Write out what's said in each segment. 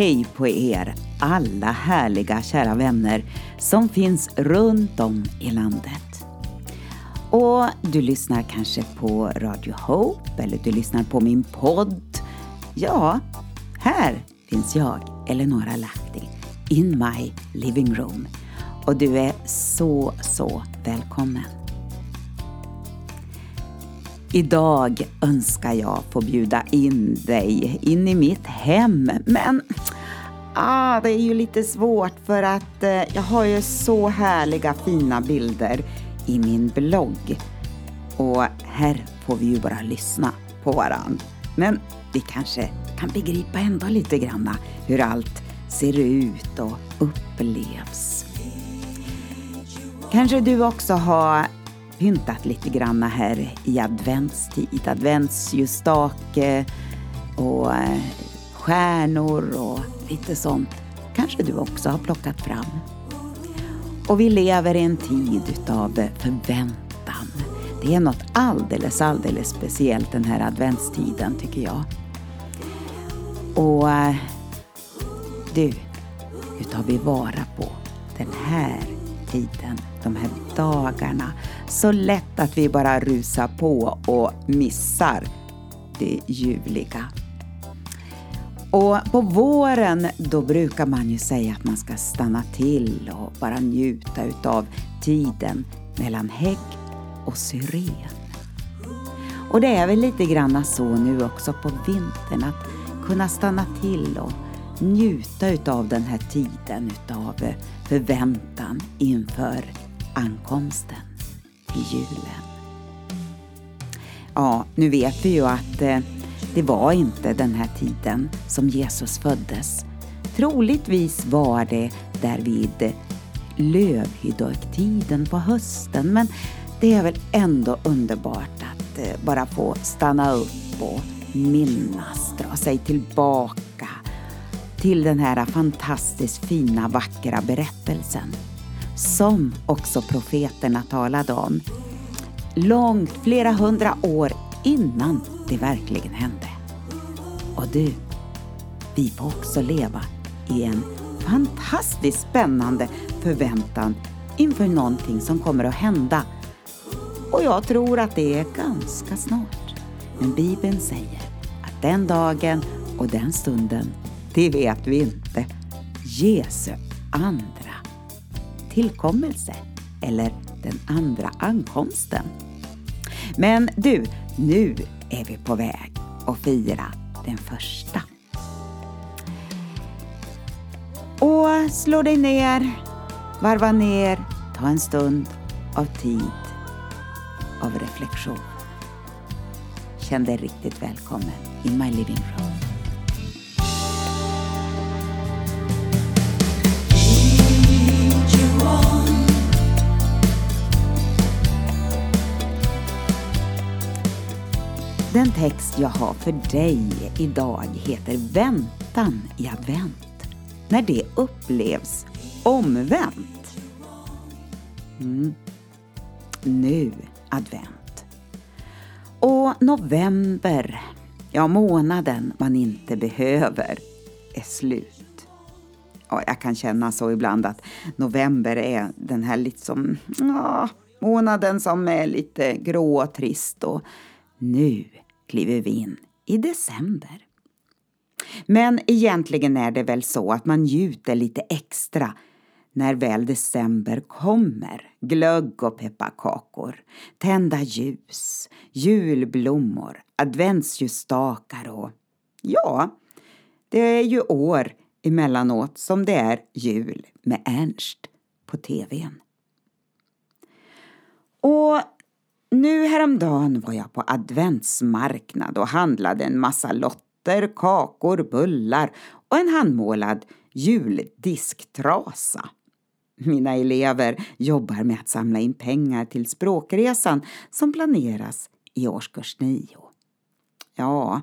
hej på er alla härliga kära vänner som finns runt om i landet. Och du lyssnar kanske på Radio Hope eller du lyssnar på min podd. Ja, här finns jag, Eleonora Lahti, in my living room. Och du är så, så välkommen. Idag önskar jag få bjuda in dig in i mitt hem, men ah, det är ju lite svårt för att eh, jag har ju så härliga fina bilder i min blogg. Och här får vi ju bara lyssna på varann. Men vi kanske kan begripa ändå lite granna hur allt ser ut och upplevs. Kanske du också har pyntat lite grann här i adventstid. Adventsljusstake och eh, stjärnor och lite sånt kanske du också har plockat fram. Och vi lever i en tid utav förväntan. Det är något alldeles, alldeles speciellt den här adventstiden tycker jag. Och eh, du, hur tar vi vara på den här tiden, de här dagarna? Så lätt att vi bara rusar på och missar det ljuvliga. Och på våren då brukar man ju säga att man ska stanna till och bara njuta utav tiden mellan hägg och syren. Och det är väl lite grann så nu också på vintern att kunna stanna till och njuta utav den här tiden utav förväntan inför ankomsten till julen. Ja, nu vet vi ju att eh, det var inte den här tiden som Jesus föddes. Troligtvis var det där vid lövhyddoktiden på hösten men det är väl ändå underbart att eh, bara få stanna upp och minnas, dra sig tillbaka till den här fantastiskt fina, vackra berättelsen som också profeterna talade om. Långt, flera hundra år innan det verkligen hände. Och du, vi får också leva i en fantastiskt spännande förväntan inför någonting som kommer att hända. Och jag tror att det är ganska snart. Men Bibeln säger att den dagen och den stunden, det vet vi inte. Jesu andra tillkommelse eller den andra ankomsten. Men du, nu är vi på väg att fira den första. Och slå dig ner, varva ner, ta en stund av tid, av reflektion. Känn dig riktigt välkommen in my living room. Den text jag har för dig idag heter Väntan i advent. När det upplevs omvänt. Mm. Nu advent. Och november, ja månaden man inte behöver, är slut. Ja, jag kan känna så ibland att november är den här liksom, ja, månaden som är lite grå och trist och nu kliver vi in i december. Men egentligen är det väl så att man njuter lite extra när väl december kommer. Glögg och pepparkakor, tända ljus, julblommor, adventsljusstakar och ja, det är ju år emellanåt som det är jul med Ernst på tvn. Och nu häromdagen var jag på adventsmarknad och handlade en massa lotter, kakor, bullar och en handmålad juldisktrasa. Mina elever jobbar med att samla in pengar till språkresan som planeras i årskurs 9. Ja,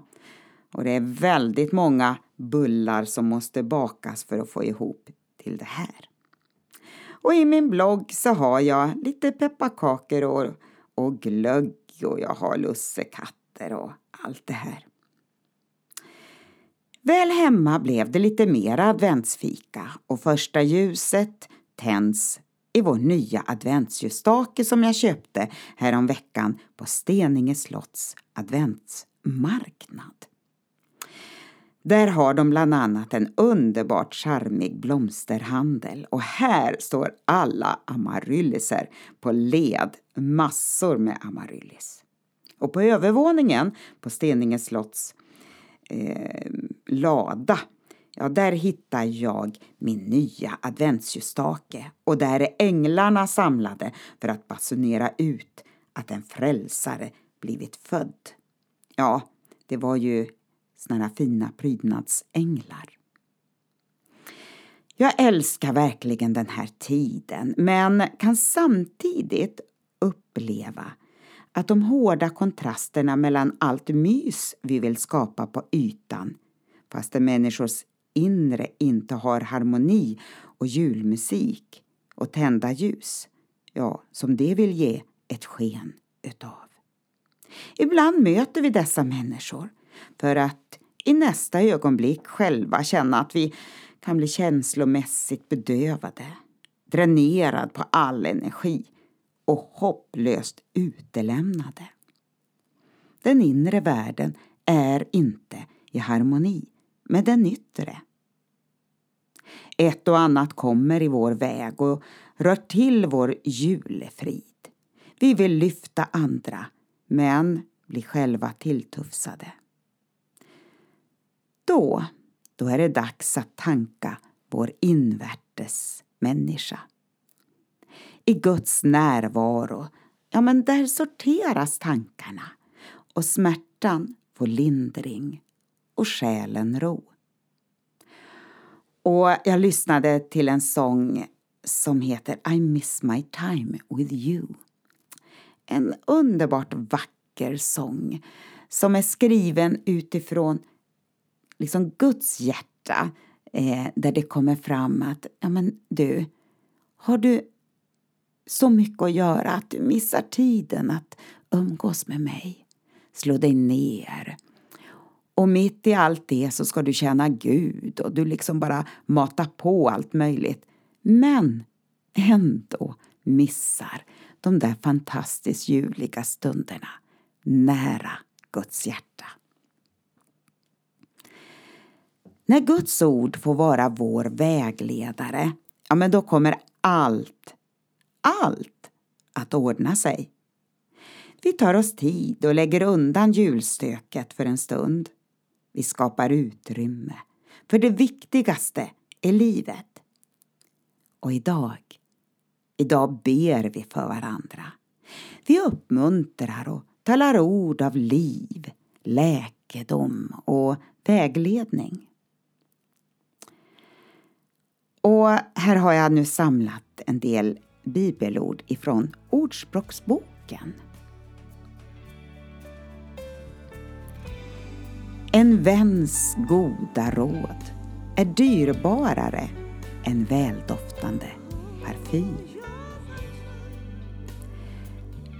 och det är väldigt många bullar som måste bakas för att få ihop till det här. Och i min blogg så har jag lite pepparkakor och och glögg och jag har lussekatter och allt det här. Väl hemma blev det lite mer adventsfika och första ljuset tänds i vår nya adventsljusstake som jag köpte häromveckan på Steninge slotts adventsmarknad. Där har de bland annat en underbart charmig blomsterhandel och här står alla amarylliser på led, massor med amaryllis. Och på övervåningen på Steninge slotts eh, lada Ja, där hittar jag min nya adventsljusstake och där är änglarna samlade för att basunera ut att en frälsare blivit född. Ja, det var ju såna fina prydnadsänglar. Jag älskar verkligen den här tiden men kan samtidigt uppleva att de hårda kontrasterna mellan allt mys vi vill skapa på ytan fastän människors inre inte har harmoni och julmusik och tända ljus, ja, som det vill ge ett sken utav. Ibland möter vi dessa människor för att i nästa ögonblick själva känna att vi kan bli känslomässigt bedövade, dränerad på all energi och hopplöst utelämnade. Den inre världen är inte i harmoni med den yttre. Ett och annat kommer i vår väg och rör till vår julefrid. Vi vill lyfta andra, men blir själva tilltufsade. Då, då är det dags att tanka vår invärtes människa. I Guds närvaro, ja men där sorteras tankarna och smärtan får lindring och själen ro. Och jag lyssnade till en sång som heter I miss my time with you. En underbart vacker sång som är skriven utifrån liksom Guds hjärta eh, där det kommer fram att ja men du, har du så mycket att göra att du missar tiden att umgås med mig? Slå dig ner och mitt i allt det så ska du tjäna Gud och du liksom bara matar på allt möjligt. Men ändå missar de där fantastiskt ljuvliga stunderna nära Guds hjärta. När Guds ord får vara vår vägledare, ja men då kommer allt, allt att ordna sig. Vi tar oss tid och lägger undan julstöket för en stund. Vi skapar utrymme för det viktigaste i livet. Och idag, idag ber vi för varandra. Vi uppmuntrar och talar ord av liv, läkedom och vägledning. Och här har jag nu samlat en del bibelord ifrån Ordspråksboken. En väns goda råd är dyrbarare än väldoftande parfym.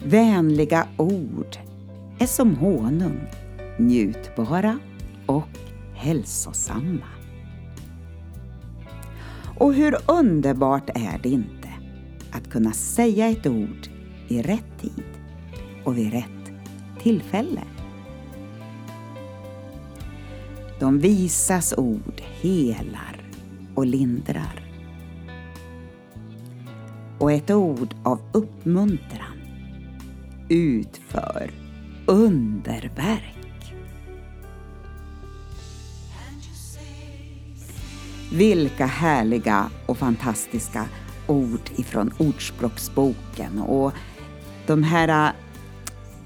Vänliga ord är som honung, njutbara och hälsosamma. Och hur underbart är det inte att kunna säga ett ord i rätt tid och vid rätt tillfälle? De visas ord helar och lindrar. Och ett ord av uppmuntran utför underverk. Vilka härliga och fantastiska ord ifrån Ordspråksboken och de här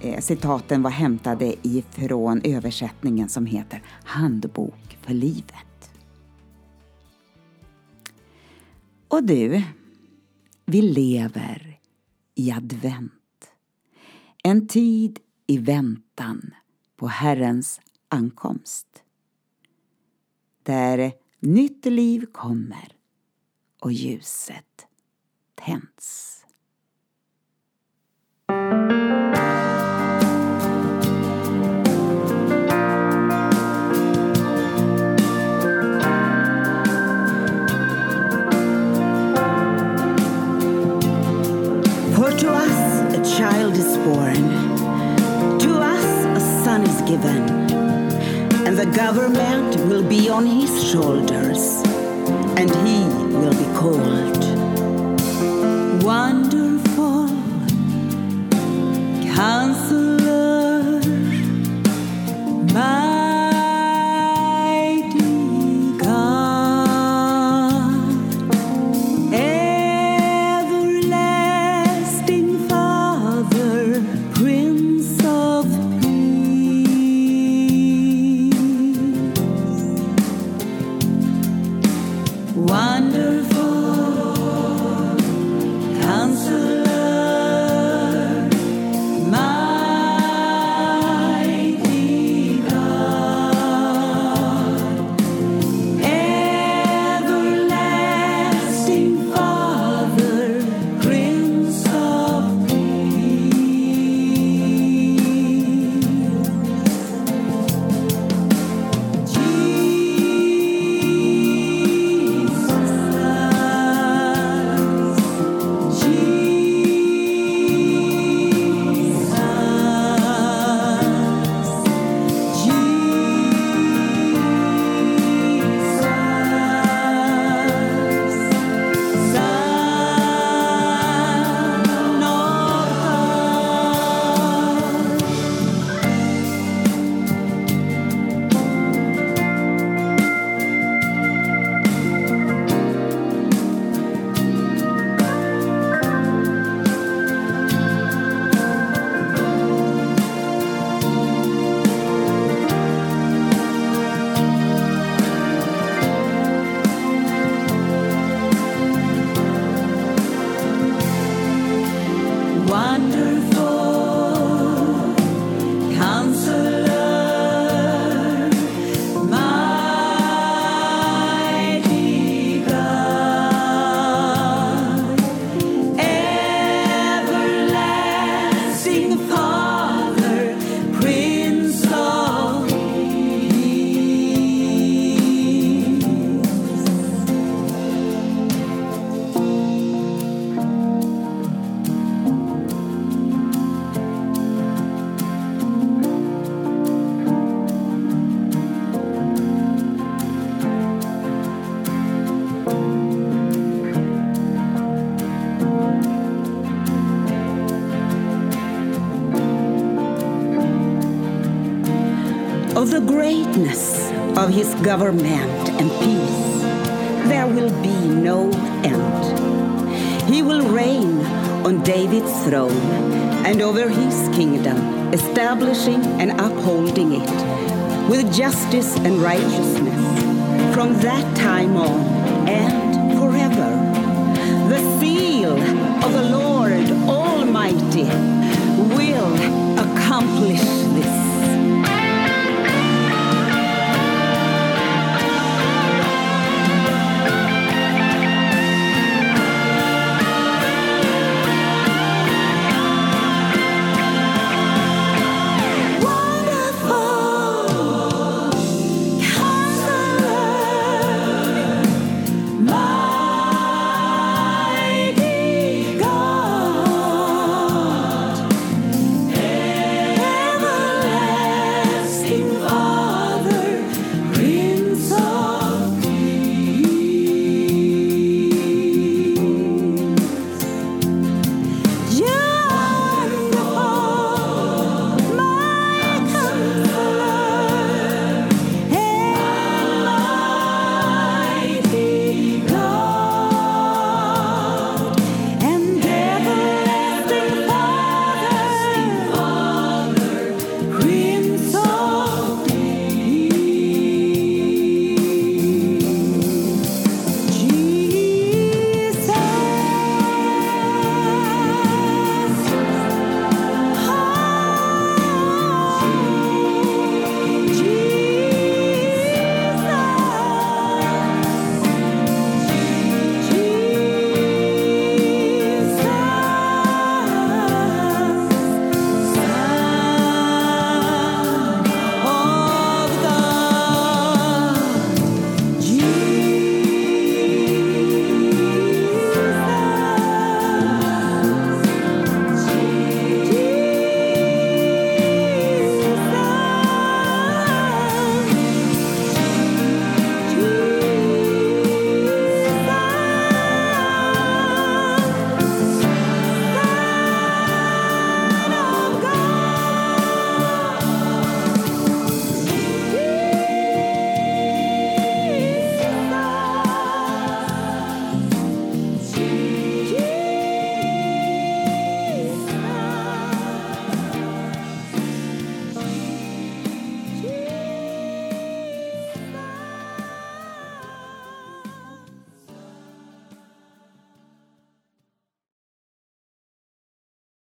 Eh, citaten var hämtade ifrån översättningen som heter Handbok för livet. Och du, vi lever i advent. En tid i väntan på Herrens ankomst. Där nytt liv kommer och ljuset tänds. answer. Of the greatness of his government and peace, there will be no end. He will reign on David's throne and over his kingdom, establishing and upholding it with justice and righteousness from that time on and forever. The seal of the Lord